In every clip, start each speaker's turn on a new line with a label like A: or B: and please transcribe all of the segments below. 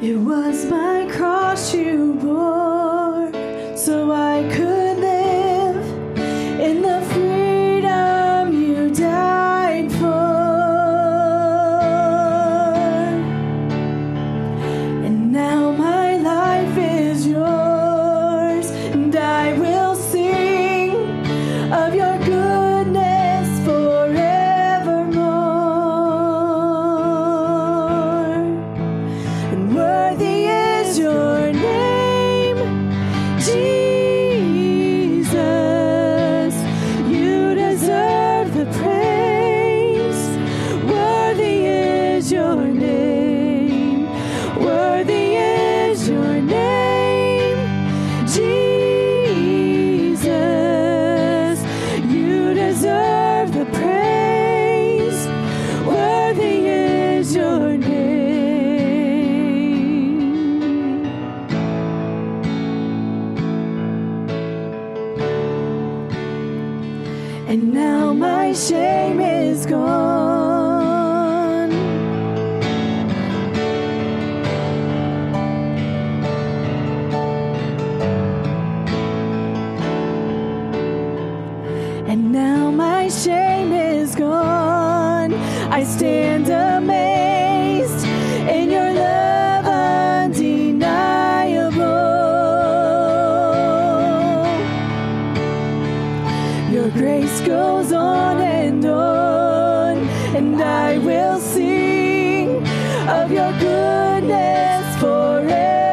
A: It was my cross you bore, so I could. Your grace goes on and on, and I will sing of your goodness forever.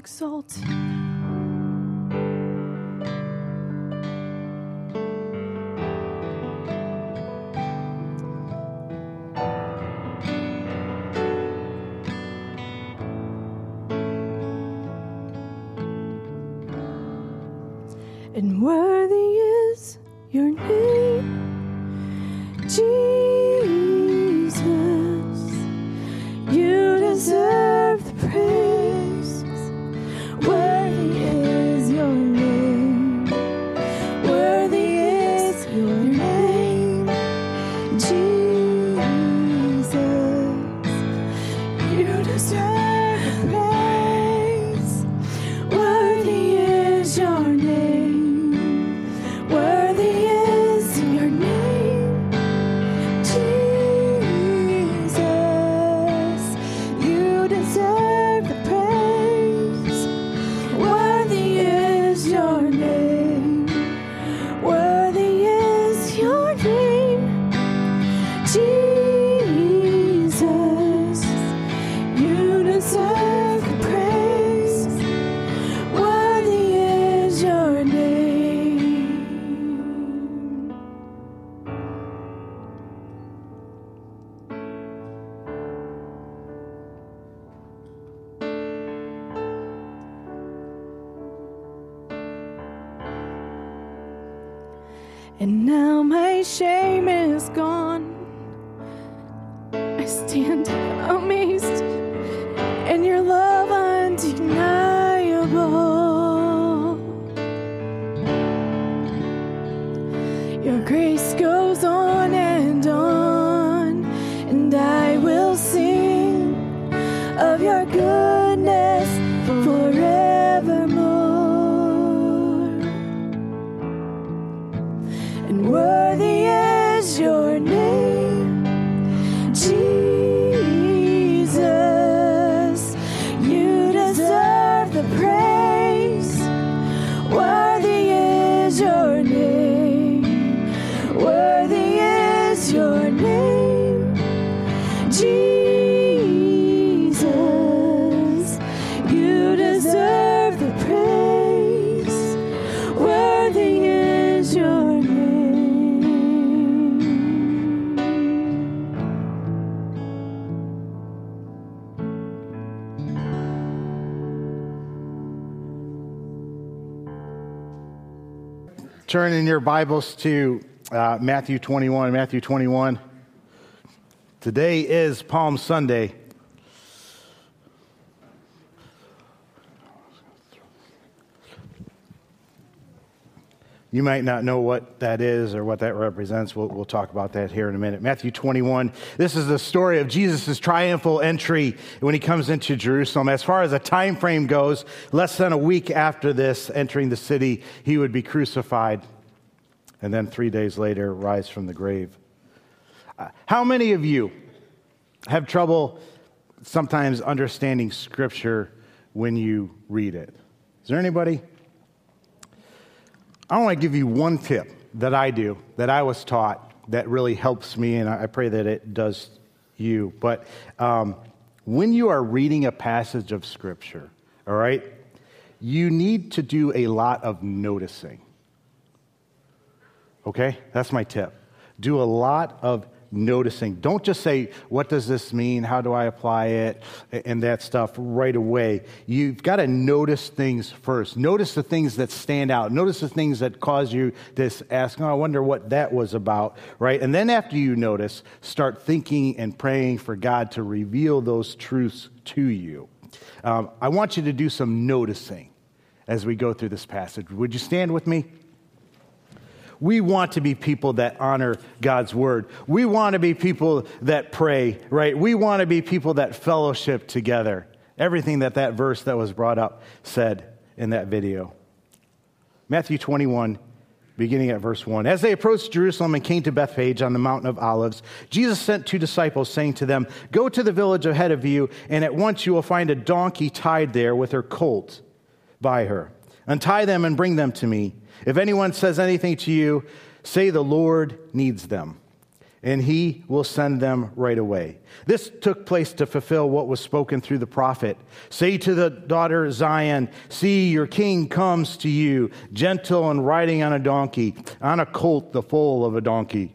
A: Exalted.
B: Turn in your Bibles to uh, Matthew 21. Matthew 21. Today is Palm Sunday. You might not know what that is or what that represents. We'll, we'll talk about that here in a minute. Matthew 21. This is the story of Jesus' triumphal entry when he comes into Jerusalem. As far as a time frame goes, less than a week after this, entering the city, he would be crucified and then three days later rise from the grave. Uh, how many of you have trouble sometimes understanding Scripture when you read it? Is there anybody? I want to give you one tip. that I do, that I was taught, that really helps me, and I pray that it does you. But um, when you are reading a passage of Scripture, all right, you need to do a lot of noticing. Okay? That's my tip. Do a lot of noticing. Don't just say, What does this mean? How do I apply it? And that stuff right away. You've got to notice things first. Notice the things that stand out. Notice the things that cause you this ask, Oh, I wonder what that was about, right? And then after you notice, start thinking and praying for God to reveal those truths to you. Um, I want you to do some noticing as we go through this passage. Would you stand with me? We want to be people that honor God's word. We want to be people that pray, right? We want to be people that fellowship together. Everything that that verse that was brought up said in that video. Matthew 21, beginning at verse 1. As they approached Jerusalem and came to Bethphage on the mountain of Olives, Jesus sent two disciples, saying to them, Go to the village ahead of you, and at once you will find a donkey tied there with her colt by her. Untie them and bring them to me. If anyone says anything to you, say the Lord needs them, and he will send them right away. This took place to fulfill what was spoken through the prophet. Say to the daughter Zion, See, your king comes to you, gentle and riding on a donkey, on a colt, the foal of a donkey.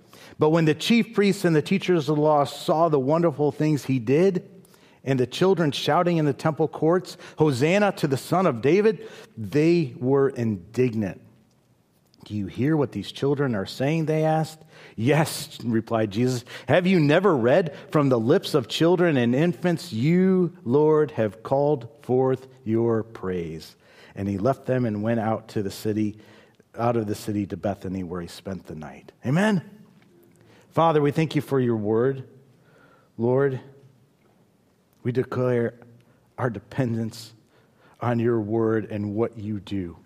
B: But when the chief priests and the teachers of the law saw the wonderful things he did, and the children shouting in the temple courts, Hosanna to the Son of David, they were indignant. Do you hear what these children are saying? They asked. Yes, replied Jesus. Have you never read from the lips of children and infants, You, Lord, have called forth your praise? And he left them and went out to the city, out of the city to Bethany, where he spent the night. Amen. Father, we thank you for your word. Lord, we declare our dependence on your word and what you do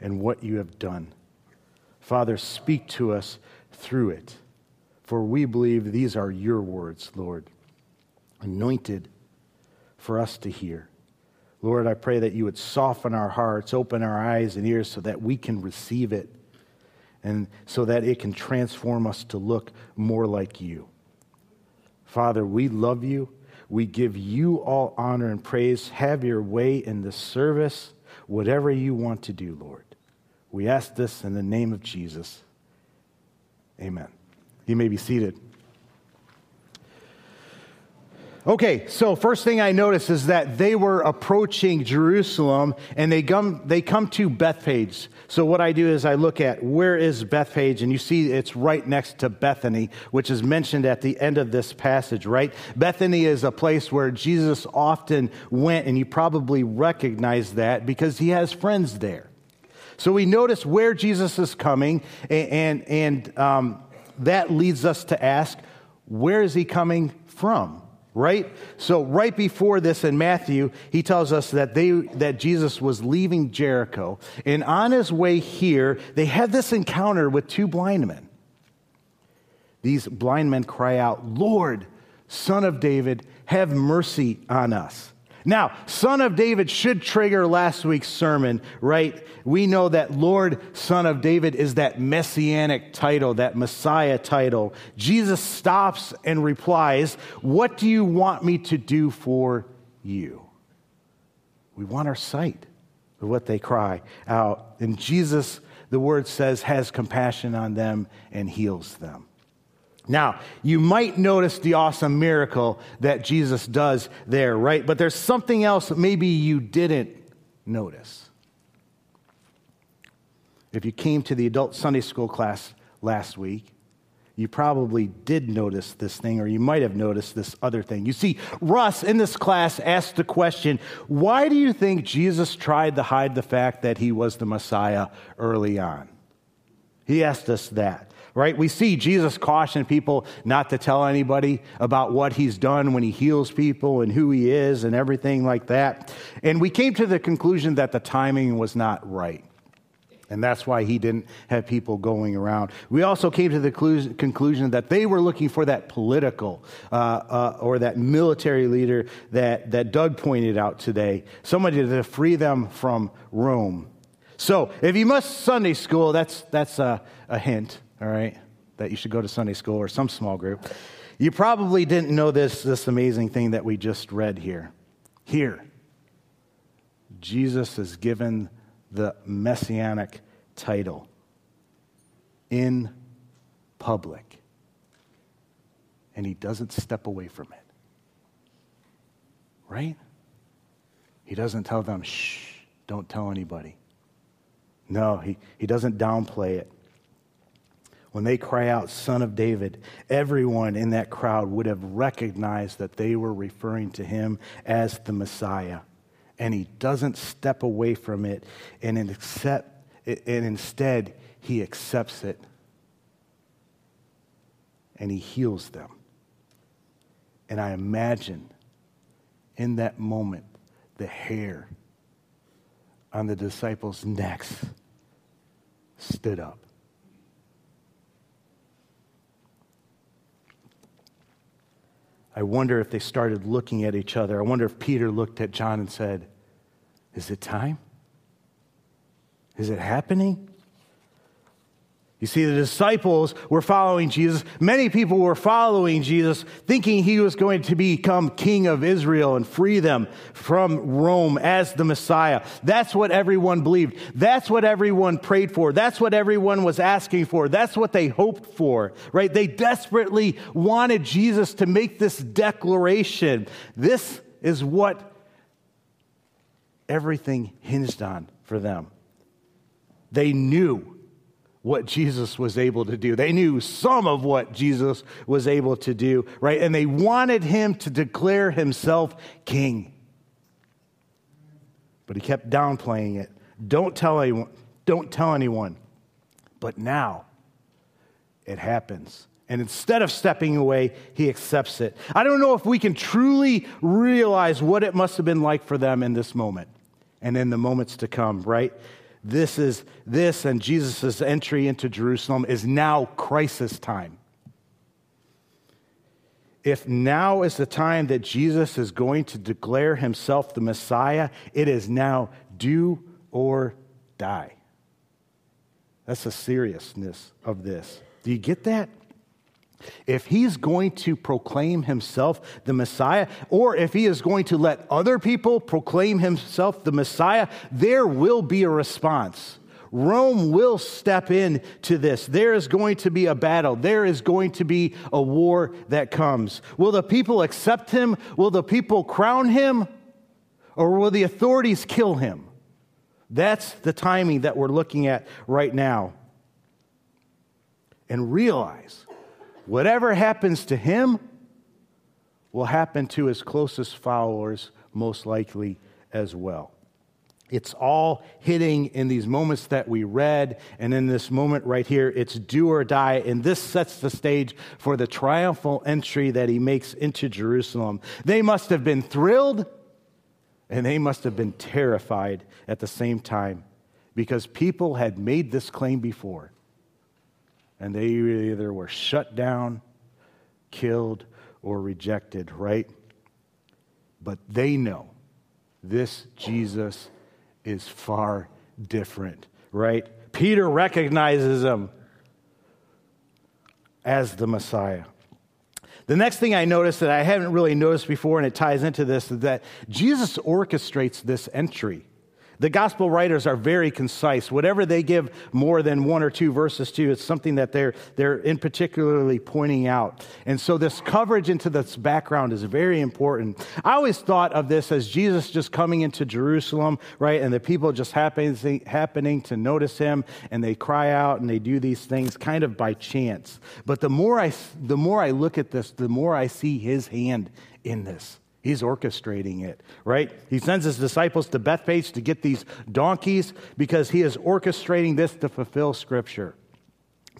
B: and what you have done. Father, speak to us through it, for we believe these are your words, Lord, anointed for us to hear. Lord, I pray that you would soften our hearts, open our eyes and ears so that we can receive it and so that it can transform us to look more like you. Father, we love you. We give you all honor and praise. Have your way in this service, whatever you want to do, Lord. We ask this in the name of Jesus. Amen. You may be seated. Okay, so first thing I notice is that they were approaching Jerusalem and they come, they come to Bethphage. So what I do is I look at where is Bethphage, and you see it's right next to Bethany, which is mentioned at the end of this passage, right? Bethany is a place where Jesus often went and you probably recognize that because he has friends there. So we notice where Jesus is coming and, and, and um, that leads us to ask, where is he coming from? Right? So right before this in Matthew, he tells us that they that Jesus was leaving Jericho, and on his way here, they had this encounter with two blind men. These blind men cry out, "Lord, son of David, have mercy on us." Now, Son of David should trigger last week's sermon, right? We know that Lord, Son of David is that messianic title, that Messiah title. Jesus stops and replies, What do you want me to do for you? We want our sight of what they cry out. And Jesus, the word says, has compassion on them and heals them. Now, you might notice the awesome miracle that Jesus does there, right? But there's something else that maybe you didn't notice. If you came to the adult Sunday school class last week, you probably did notice this thing, or you might have noticed this other thing. You see, Russ in this class asked the question why do you think Jesus tried to hide the fact that he was the Messiah early on? He asked us that, right? We see Jesus caution people not to tell anybody about what he's done when he heals people and who he is and everything like that. And we came to the conclusion that the timing was not right. And that's why he didn't have people going around. We also came to the conclusion that they were looking for that political uh, uh, or that military leader that, that Doug pointed out today, somebody to free them from Rome. So if you must Sunday school, that's, that's a, a hint, all right, that you should go to Sunday school or some small group. You probably didn't know this, this amazing thing that we just read here. Here, Jesus is given the messianic title in public. And he doesn't step away from it. Right? He doesn't tell them, shh, don't tell anybody. No, he, he doesn't downplay it. When they cry out, Son of David, everyone in that crowd would have recognized that they were referring to him as the Messiah and he doesn't step away from it and, accept, and instead he accepts it and he heals them. And I imagine in that moment the hair on the disciples' necks stood up. I wonder if they started looking at each other. I wonder if Peter looked at John and said, Is it time? Is it happening? You see, the disciples were following Jesus. Many people were following Jesus, thinking he was going to become king of Israel and free them from Rome as the Messiah. That's what everyone believed. That's what everyone prayed for. That's what everyone was asking for. That's what they hoped for, right? They desperately wanted Jesus to make this declaration. This is what everything hinged on for them. They knew what Jesus was able to do. They knew some of what Jesus was able to do, right? And they wanted him to declare himself king. But he kept downplaying it. Don't tell anyone. Don't tell anyone. But now it happens. And instead of stepping away, he accepts it. I don't know if we can truly realize what it must have been like for them in this moment and in the moments to come, right? This is this and Jesus' entry into Jerusalem is now crisis time. If now is the time that Jesus is going to declare himself the Messiah, it is now do or die. That's the seriousness of this. Do you get that? If he's going to proclaim himself the Messiah, or if he is going to let other people proclaim himself the Messiah, there will be a response. Rome will step in to this. There is going to be a battle. There is going to be a war that comes. Will the people accept him? Will the people crown him? Or will the authorities kill him? That's the timing that we're looking at right now. And realize Whatever happens to him will happen to his closest followers, most likely as well. It's all hitting in these moments that we read, and in this moment right here, it's do or die. And this sets the stage for the triumphal entry that he makes into Jerusalem. They must have been thrilled, and they must have been terrified at the same time because people had made this claim before and they either were shut down, killed, or rejected, right? But they know this Jesus is far different, right? Peter recognizes him as the Messiah. The next thing I noticed that I haven't really noticed before, and it ties into this, is that Jesus orchestrates this entry. The gospel writers are very concise. Whatever they give more than one or two verses to, it's something that they're, they're in particularly pointing out. And so this coverage into this background is very important. I always thought of this as Jesus just coming into Jerusalem, right? And the people just happening, happening to notice him and they cry out and they do these things kind of by chance. But the more I, the more I look at this, the more I see his hand in this. He's orchestrating it, right? He sends his disciples to Bethphage to get these donkeys because he is orchestrating this to fulfill Scripture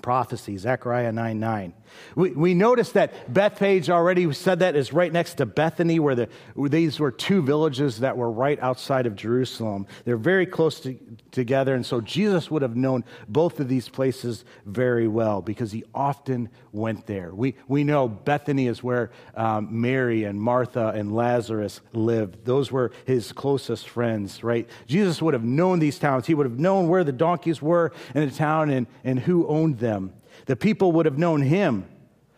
B: prophecy, Zechariah 9 9. We, we notice that Bethphage already said that is right next to Bethany, where, the, these were two villages that were right outside of Jerusalem. They're very close to, together, and so Jesus would have known both of these places very well because he often went there. We, we know Bethany is where um, Mary and Martha and Lazarus lived, those were his closest friends, right? Jesus would have known these towns, he would have known where the donkeys were in the town and, and who owned them. The people would have known him.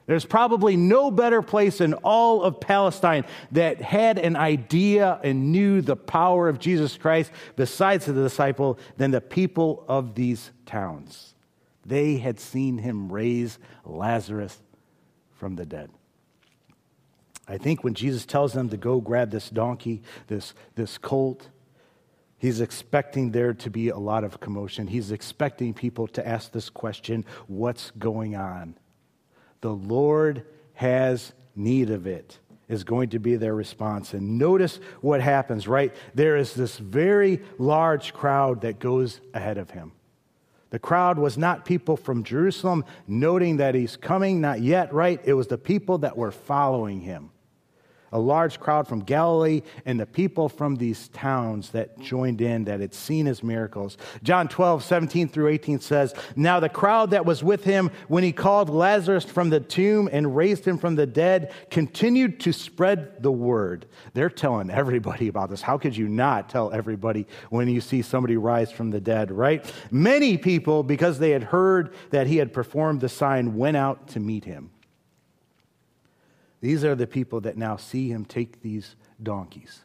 B: There's probably no better place in all of Palestine that had an idea and knew the power of Jesus Christ besides the disciple than the people of these towns. They had seen him raise Lazarus from the dead. I think when Jesus tells them to go grab this donkey, this, this colt, He's expecting there to be a lot of commotion. He's expecting people to ask this question what's going on? The Lord has need of it, is going to be their response. And notice what happens, right? There is this very large crowd that goes ahead of him. The crowd was not people from Jerusalem noting that he's coming, not yet, right? It was the people that were following him a large crowd from Galilee and the people from these towns that joined in that had seen his miracles. John 12, 17 through 18 says, Now the crowd that was with him when he called Lazarus from the tomb and raised him from the dead continued to spread the word. They're telling everybody about this. How could you not tell everybody when you see somebody rise from the dead, right? Many people, because they had heard that he had performed the sign, went out to meet him. These are the people that now see him take these donkeys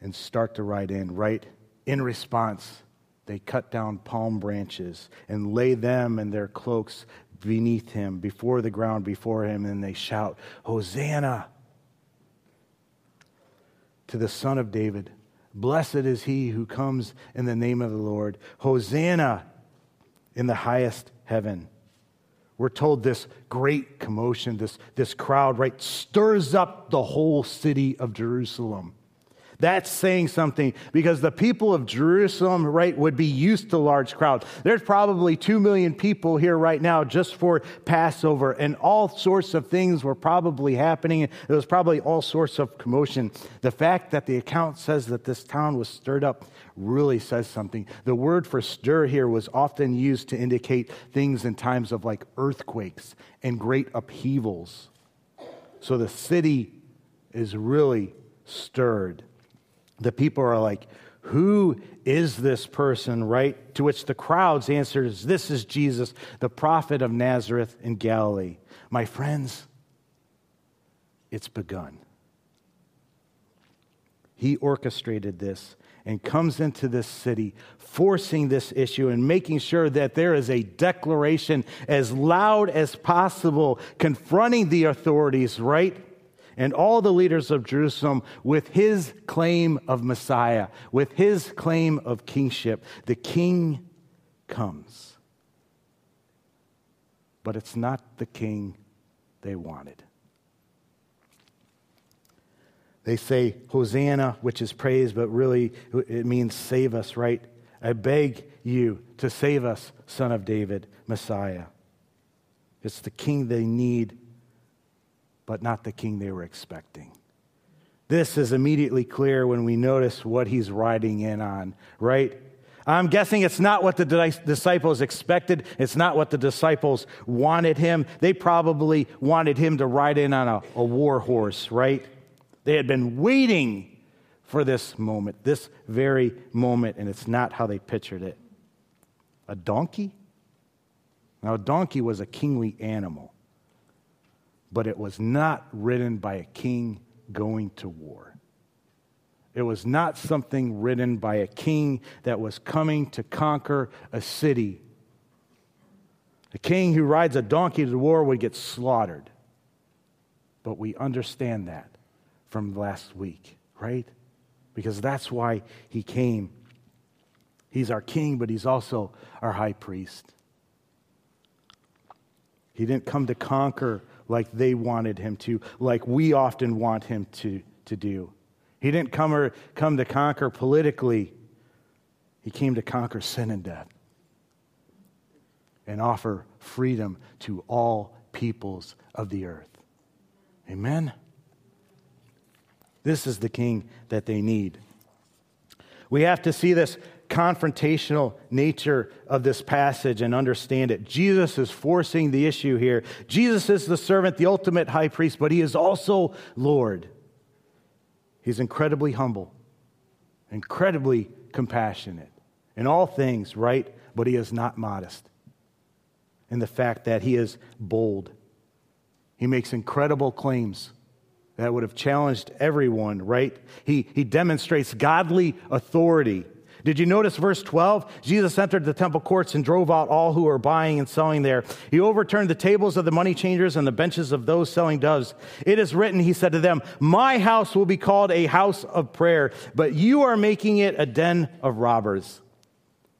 B: and start to ride in. Right in response, they cut down palm branches and lay them and their cloaks beneath him, before the ground before him, and they shout, Hosanna to the Son of David. Blessed is he who comes in the name of the Lord. Hosanna in the highest heaven. We're told this great commotion, this, this crowd, right, stirs up the whole city of Jerusalem. That's saying something because the people of Jerusalem, right, would be used to large crowds. There's probably two million people here right now just for Passover, and all sorts of things were probably happening. There was probably all sorts of commotion. The fact that the account says that this town was stirred up really says something. The word for stir here was often used to indicate things in times of like earthquakes and great upheavals. So the city is really stirred. The people are like, Who is this person, right? To which the crowds answers, This is Jesus, the prophet of Nazareth in Galilee. My friends, it's begun. He orchestrated this and comes into this city, forcing this issue and making sure that there is a declaration as loud as possible, confronting the authorities, right? And all the leaders of Jerusalem with his claim of Messiah, with his claim of kingship. The king comes. But it's not the king they wanted. They say Hosanna, which is praise, but really it means save us, right? I beg you to save us, son of David, Messiah. It's the king they need but not the king they were expecting. This is immediately clear when we notice what he's riding in on, right? I'm guessing it's not what the disciples expected. It's not what the disciples wanted him. They probably wanted him to ride in on a, a war horse, right? They had been waiting for this moment, this very moment, and it's not how they pictured it. A donkey? Now, a donkey was a kingly animal but it was not written by a king going to war. It was not something written by a king that was coming to conquer a city. A king who rides a donkey to war would get slaughtered. But we understand that from last week, right? Because that's why he came. He's our king, but he's also our high priest. He didn't come to conquer like they wanted him to, like we often want him to, to do. He didn't come, or, come to conquer politically, he came to conquer sin and death and offer freedom to all peoples of the earth. Amen? This is the king that they need. We have to see this confrontational nature of this passage and understand it. Jesus is forcing the issue here. Jesus is the servant, the ultimate high priest, but he is also Lord. He's incredibly humble, incredibly compassionate in all things, right? But he is not modest in the fact that he is bold. He makes incredible claims that would have challenged everyone, right? He, he demonstrates godly authority. Did you notice verse 12? Jesus entered the temple courts and drove out all who were buying and selling there. He overturned the tables of the money changers and the benches of those selling doves. It is written, he said to them, My house will be called a house of prayer, but you are making it a den of robbers.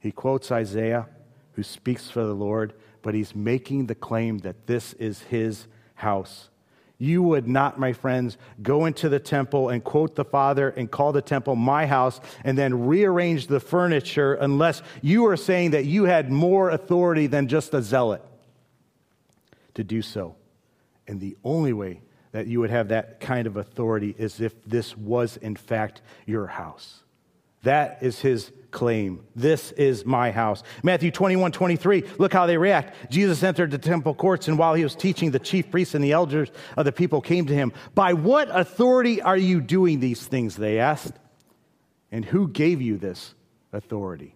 B: He quotes Isaiah, who speaks for the Lord, but he's making the claim that this is his house. You would not, my friends, go into the temple and quote the Father and call the temple my house and then rearrange the furniture unless you are saying that you had more authority than just a zealot to do so. And the only way that you would have that kind of authority is if this was, in fact, your house. That is his claim. This is my house. Matthew 21, 23, look how they react. Jesus entered the temple courts, and while he was teaching, the chief priests and the elders of the people came to him. By what authority are you doing these things? They asked. And who gave you this authority?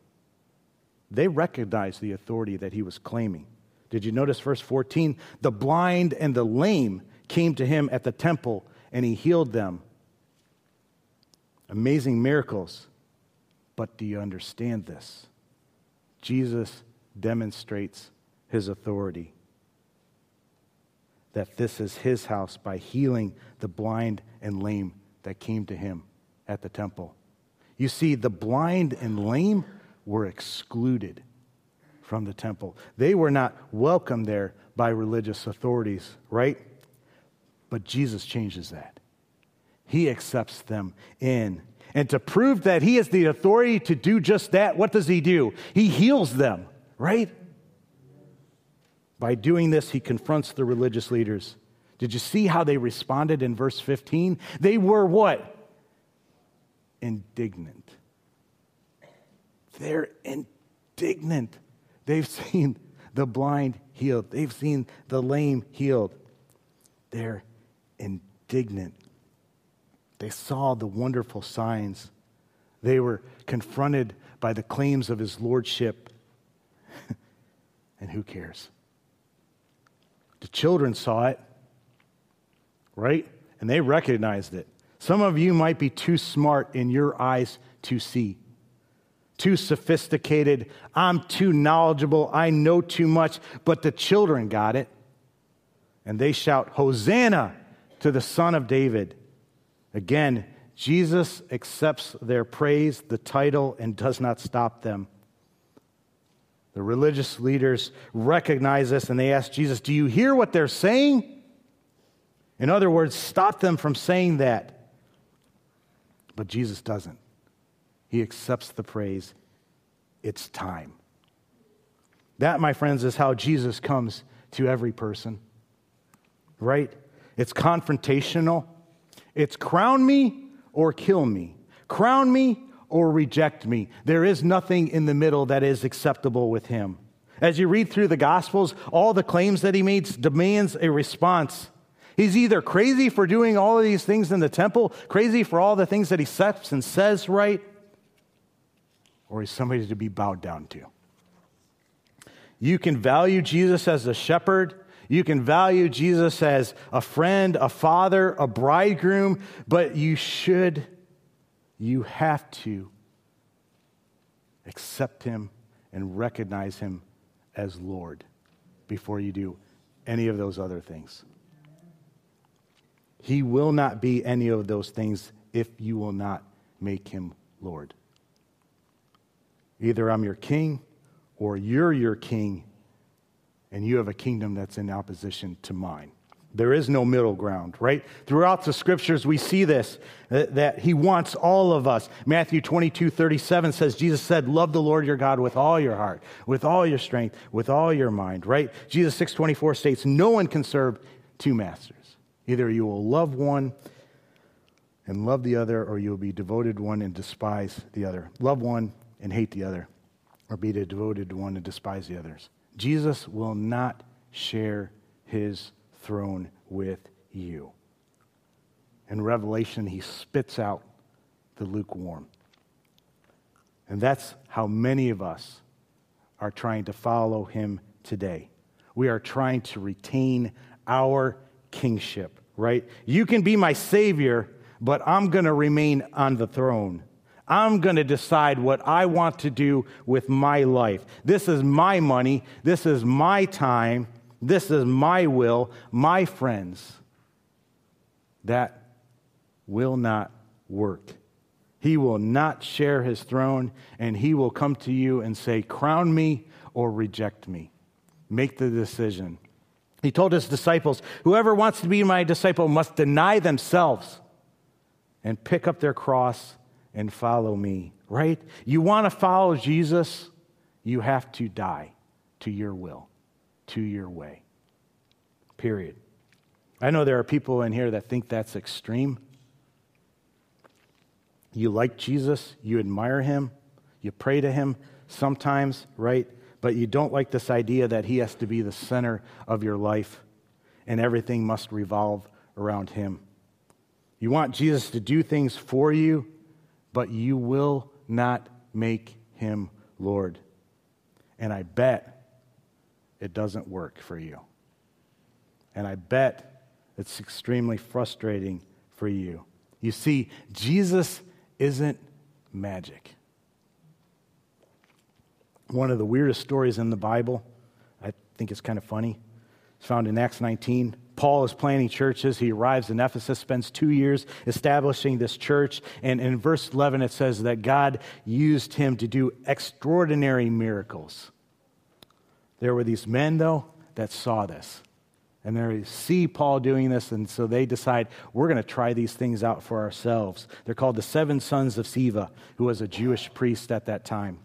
B: They recognized the authority that he was claiming. Did you notice verse 14? The blind and the lame came to him at the temple, and he healed them. Amazing miracles. But do you understand this? Jesus demonstrates his authority. That this is his house by healing the blind and lame that came to him at the temple. You see, the blind and lame were excluded from the temple. They were not welcome there by religious authorities, right? But Jesus changes that. He accepts them in and to prove that he has the authority to do just that, what does he do? He heals them, right? By doing this, he confronts the religious leaders. Did you see how they responded in verse 15? They were what? Indignant. They're indignant. They've seen the blind healed, they've seen the lame healed. They're indignant. They saw the wonderful signs. They were confronted by the claims of his lordship. and who cares? The children saw it, right? And they recognized it. Some of you might be too smart in your eyes to see, too sophisticated. I'm too knowledgeable. I know too much. But the children got it. And they shout, Hosanna to the Son of David. Again, Jesus accepts their praise, the title, and does not stop them. The religious leaders recognize this and they ask Jesus, Do you hear what they're saying? In other words, stop them from saying that. But Jesus doesn't. He accepts the praise. It's time. That, my friends, is how Jesus comes to every person, right? It's confrontational. It's crown me or kill me, crown me or reject me. There is nothing in the middle that is acceptable with him. As you read through the Gospels, all the claims that he makes demands a response. He's either crazy for doing all of these things in the temple, crazy for all the things that he sets and says right, or he's somebody to be bowed down to. You can value Jesus as a shepherd you can value Jesus as a friend, a father, a bridegroom, but you should you have to accept him and recognize him as Lord before you do any of those other things. He will not be any of those things if you will not make him Lord. Either I'm your king or you're your king and you have a kingdom that's in opposition to mine. There is no middle ground, right? Throughout the scriptures, we see this that, that, he wants all of us. Matthew 22 37 says, Jesus said, Love the Lord your God with all your heart, with all your strength, with all your mind, right? Jesus 6 24 states, No one can serve two masters. Either you will love one and love the other, or you will be devoted one and despise the other. Love one and hate the other, or be devoted one and despise the others. Jesus will not share his throne with you. In Revelation, he spits out the lukewarm. And that's how many of us are trying to follow him today. We are trying to retain our kingship, right? You can be my savior, but I'm going to remain on the throne. I'm going to decide what I want to do with my life. This is my money. This is my time. This is my will, my friends. That will not work. He will not share his throne, and he will come to you and say, Crown me or reject me. Make the decision. He told his disciples, Whoever wants to be my disciple must deny themselves and pick up their cross and follow me, right? You want to follow Jesus, you have to die to your will, to your way. Period. I know there are people in here that think that's extreme. You like Jesus, you admire him, you pray to him sometimes, right? But you don't like this idea that he has to be the center of your life and everything must revolve around him. You want Jesus to do things for you, but you will not make him Lord. And I bet it doesn't work for you. And I bet it's extremely frustrating for you. You see, Jesus isn't magic. One of the weirdest stories in the Bible, I think it's kind of funny, it's found in Acts 19. Paul is planning churches. He arrives in Ephesus, spends two years establishing this church. And in verse 11, it says that God used him to do extraordinary miracles. There were these men, though, that saw this. And they see Paul doing this, and so they decide, we're going to try these things out for ourselves. They're called the seven sons of Sceva, who was a Jewish priest at that time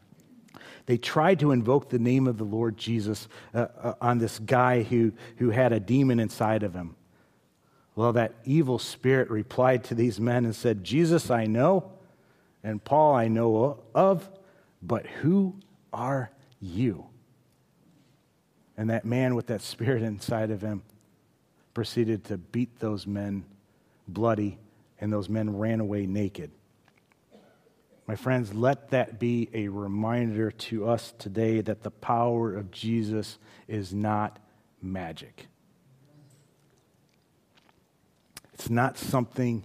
B: they tried to invoke the name of the Lord Jesus uh, uh, on this guy who, who had a demon inside of him. Well, that evil spirit replied to these men and said, Jesus, I know, and Paul I know of, but who are you? And that man with that spirit inside of him proceeded to beat those men bloody, and those men ran away naked. My friends, let that be a reminder to us today that the power of Jesus is not magic. It's not something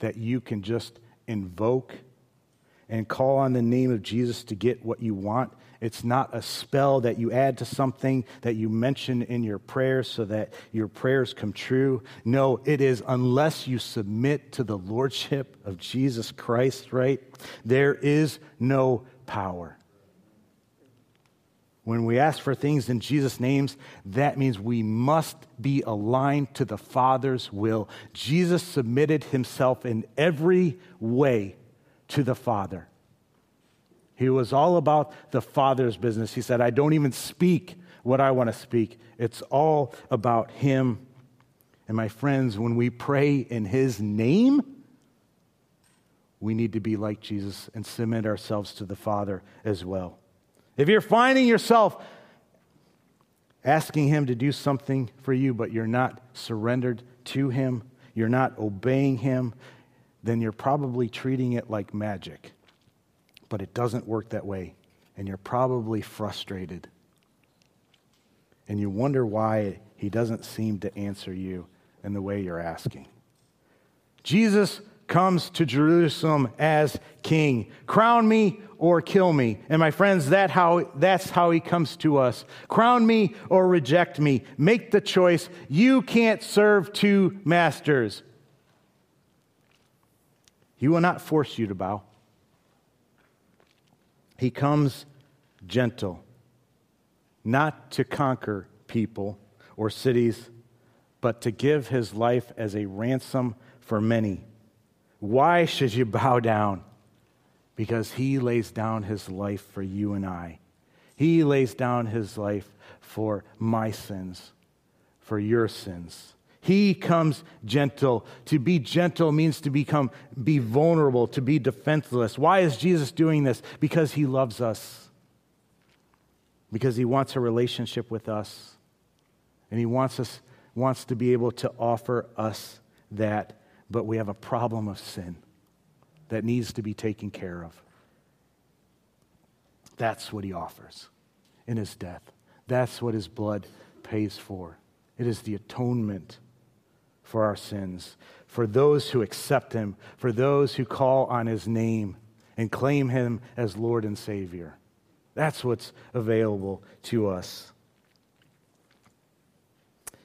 B: that you can just invoke and call on the name of Jesus to get what you want. It's not a spell that you add to something that you mention in your prayers so that your prayers come true. No, it is unless you submit to the lordship of Jesus Christ, right? There is no power. When we ask for things in Jesus' names, that means we must be aligned to the Father's will. Jesus submitted himself in every way to the Father. He was all about the Father's business. He said, I don't even speak what I want to speak, it's all about Him. And my friends, when we pray in His name, we need to be like Jesus and submit ourselves to the Father as well. If you're finding yourself asking Him to do something for you, but you're not surrendered to Him, you're not obeying Him, then you're probably treating it like magic but it doesn't work that way. And you're probably frustrated. And you wonder why he doesn't seem to answer you in the way you're asking. Jesus comes to Jerusalem as king. Crown me or kill me. And my friends, that how, that's how he comes to us. Crown me or reject me. Make the choice. You can't serve two masters. He will not force you to bow. He comes gentle, not to conquer people or cities, but to give his life as a ransom for many. Why should you bow down? Because he lays down his life for you and I. He lays down his life for my sins, for your sins. He comes gentle. To be gentle means to become be vulnerable, to be defenseless. Why is Jesus doing this? Because he loves us. Because he wants a relationship with us. And he wants us wants to be able to offer us that but we have a problem of sin that needs to be taken care of. That's what he offers in his death. That's what his blood pays for. It is the atonement for our sins, for those who accept him, for those who call on his name and claim him as Lord and Savior. That's what's available to us.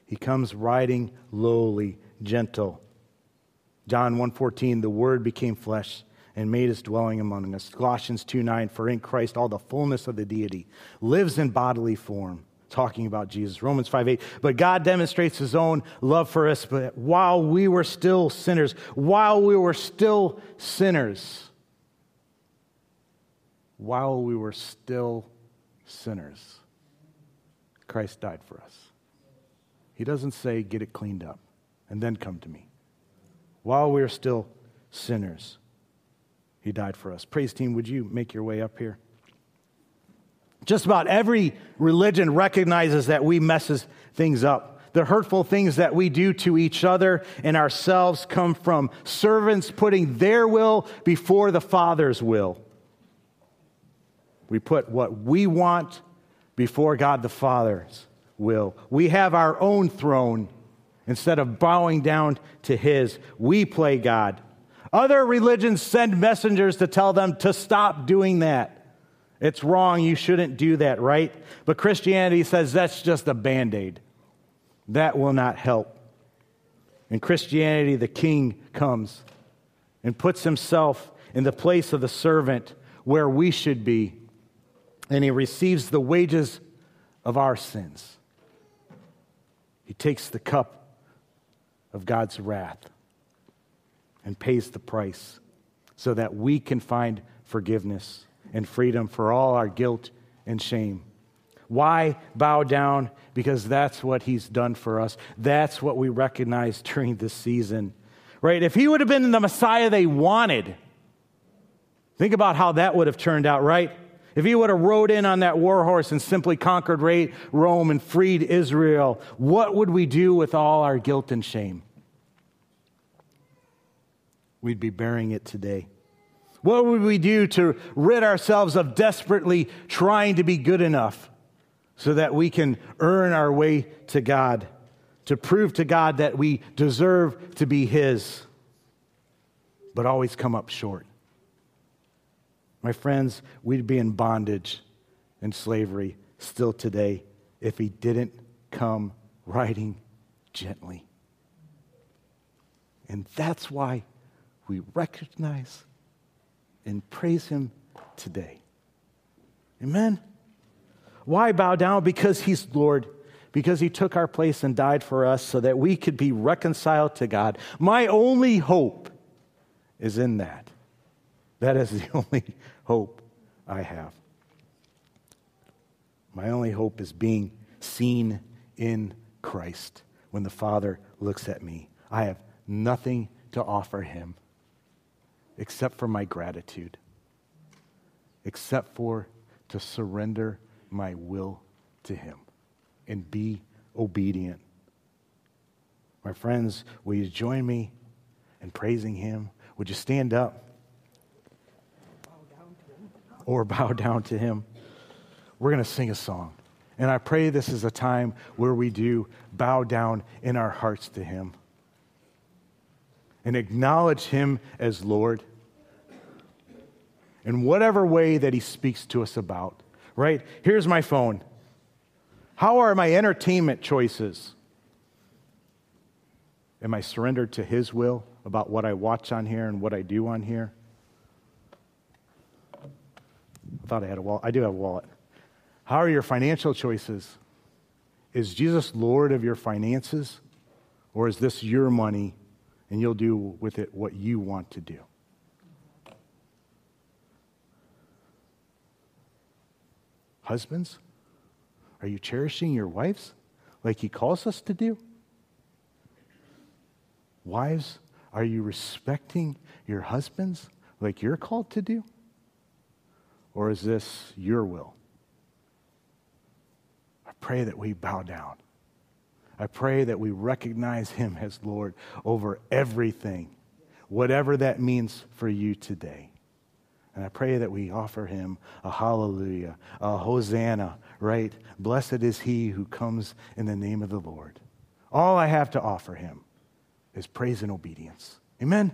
B: He comes riding lowly, gentle, John 1:14 the word became flesh and made his dwelling among us. Colossians 2:9 for in Christ all the fullness of the deity lives in bodily form talking about Jesus. Romans 5 8. But God demonstrates his own love for us, but while we were still sinners, while we were still sinners, while we were still sinners, Christ died for us. He doesn't say, get it cleaned up and then come to me while we are still sinners. He died for us. Praise team, would you make your way up here? Just about every religion recognizes that we messes things up. The hurtful things that we do to each other and ourselves come from servants putting their will before the Father's will. We put what we want before God the Father's will. We have our own throne Instead of bowing down to his, we play God. Other religions send messengers to tell them to stop doing that. It's wrong. You shouldn't do that, right? But Christianity says that's just a band aid. That will not help. In Christianity, the king comes and puts himself in the place of the servant where we should be, and he receives the wages of our sins. He takes the cup of God's wrath and pays the price so that we can find forgiveness and freedom for all our guilt and shame. Why bow down? Because that's what he's done for us. That's what we recognize during this season. Right? If he would have been the Messiah they wanted, think about how that would have turned out, right? If he would have rode in on that war horse and simply conquered Rome and freed Israel, what would we do with all our guilt and shame? We'd be bearing it today. What would we do to rid ourselves of desperately trying to be good enough so that we can earn our way to God, to prove to God that we deserve to be His, but always come up short? My friends, we'd be in bondage and slavery still today if he didn't come riding gently. And that's why we recognize and praise him today. Amen. Why bow down? Because he's Lord, because he took our place and died for us so that we could be reconciled to God. My only hope is in that. That is the only hope I have. My only hope is being seen in Christ when the Father looks at me. I have nothing to offer him except for my gratitude, except for to surrender my will to him and be obedient. My friends, will you join me in praising him? Would you stand up? or bow down to Him. We're going to sing a song. And I pray this is a time where we do bow down in our hearts to Him.
A: and acknowledge Him as Lord in whatever way that He speaks to us about, right? Here's my phone. How are my entertainment choices? Am I surrendered to His will about what I watch on here and what I do on here? I thought I had a wallet. I do have a wallet. How are your financial choices? Is Jesus Lord of your finances? Or is this your money and you'll do with it what you want to do? Husbands, are you cherishing your wives like he calls us to do? Wives, are you respecting your husbands like you're called to do? Or is this your will? I pray that we bow down. I pray that we recognize him as Lord over everything, whatever that means for you today. And I pray that we offer him a hallelujah, a hosanna, right? Blessed is he who comes in the name of the Lord. All I have to offer him is praise and obedience. Amen.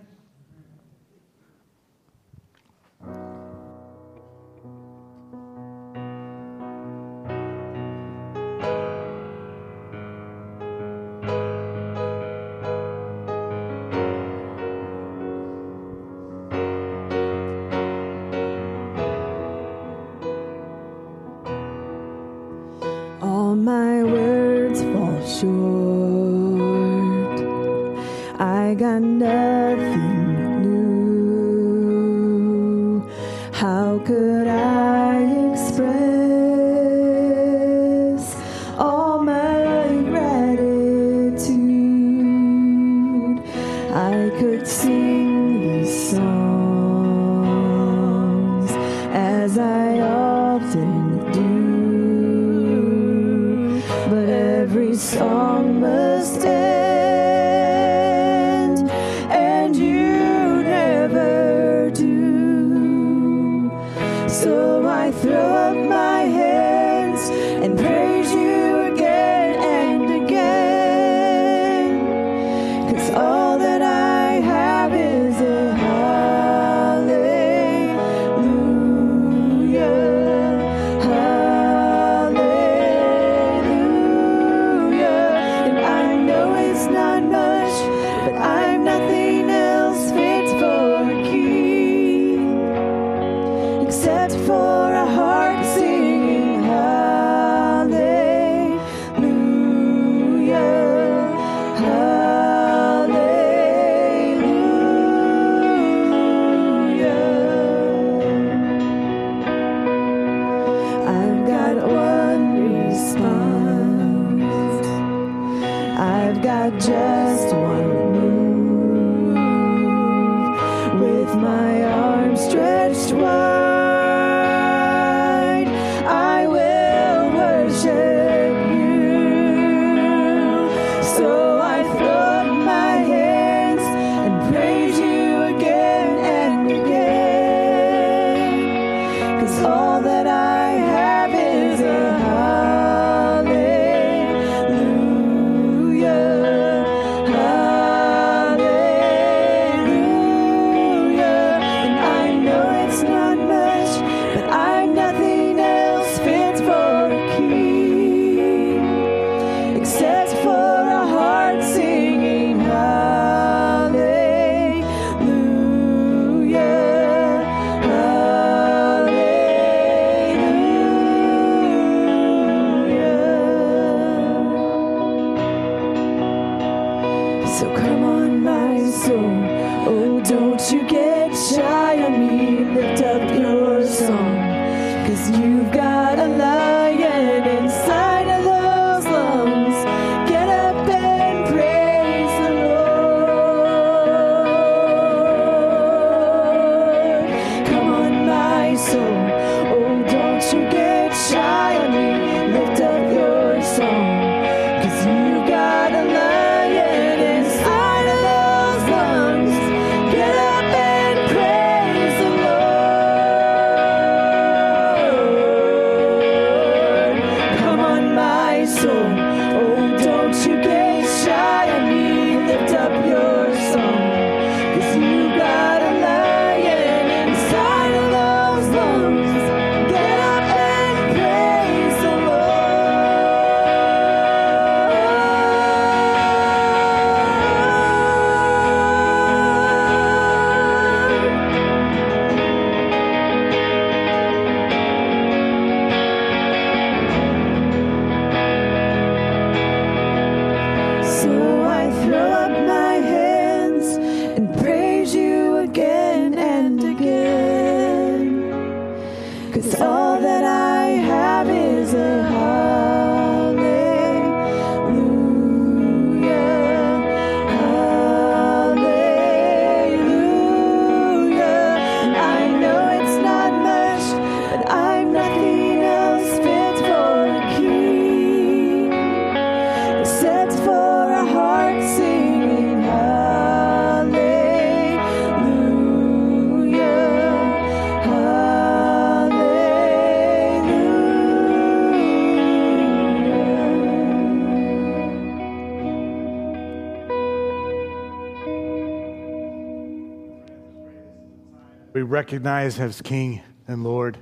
B: Recognize as King and Lord.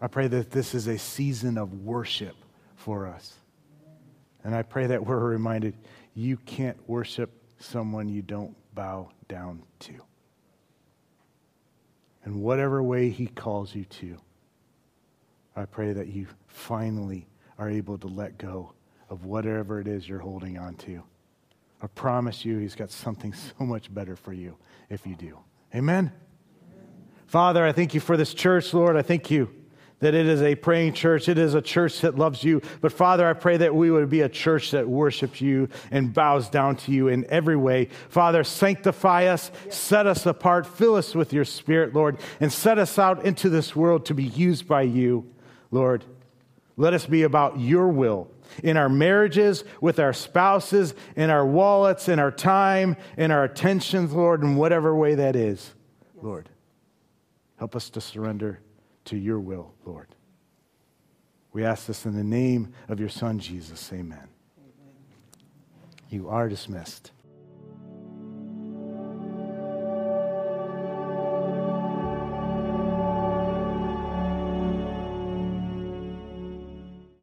B: I pray that this is a season of worship for us. And I pray that we're reminded you can't worship someone you don't bow down to. In whatever way he calls you to, I pray that you finally are able to let go of whatever it is you're holding on to. I promise you, he's got something so much better for you if you do. Amen? Father, I thank you for this church, Lord. I thank you that it is a praying church. It is a church that loves you. But Father, I pray that we would be a church that worships you and bows down to you in every way. Father, sanctify us, set us apart, fill us with your spirit, Lord, and set us out into this world to be used by you, Lord. Let us be about your will in our marriages, with our spouses, in our wallets, in our time, in our attentions, Lord, in whatever way that is, Lord. Help us to surrender to your will, Lord. We ask this in the name of your Son, Jesus. Amen. You are dismissed.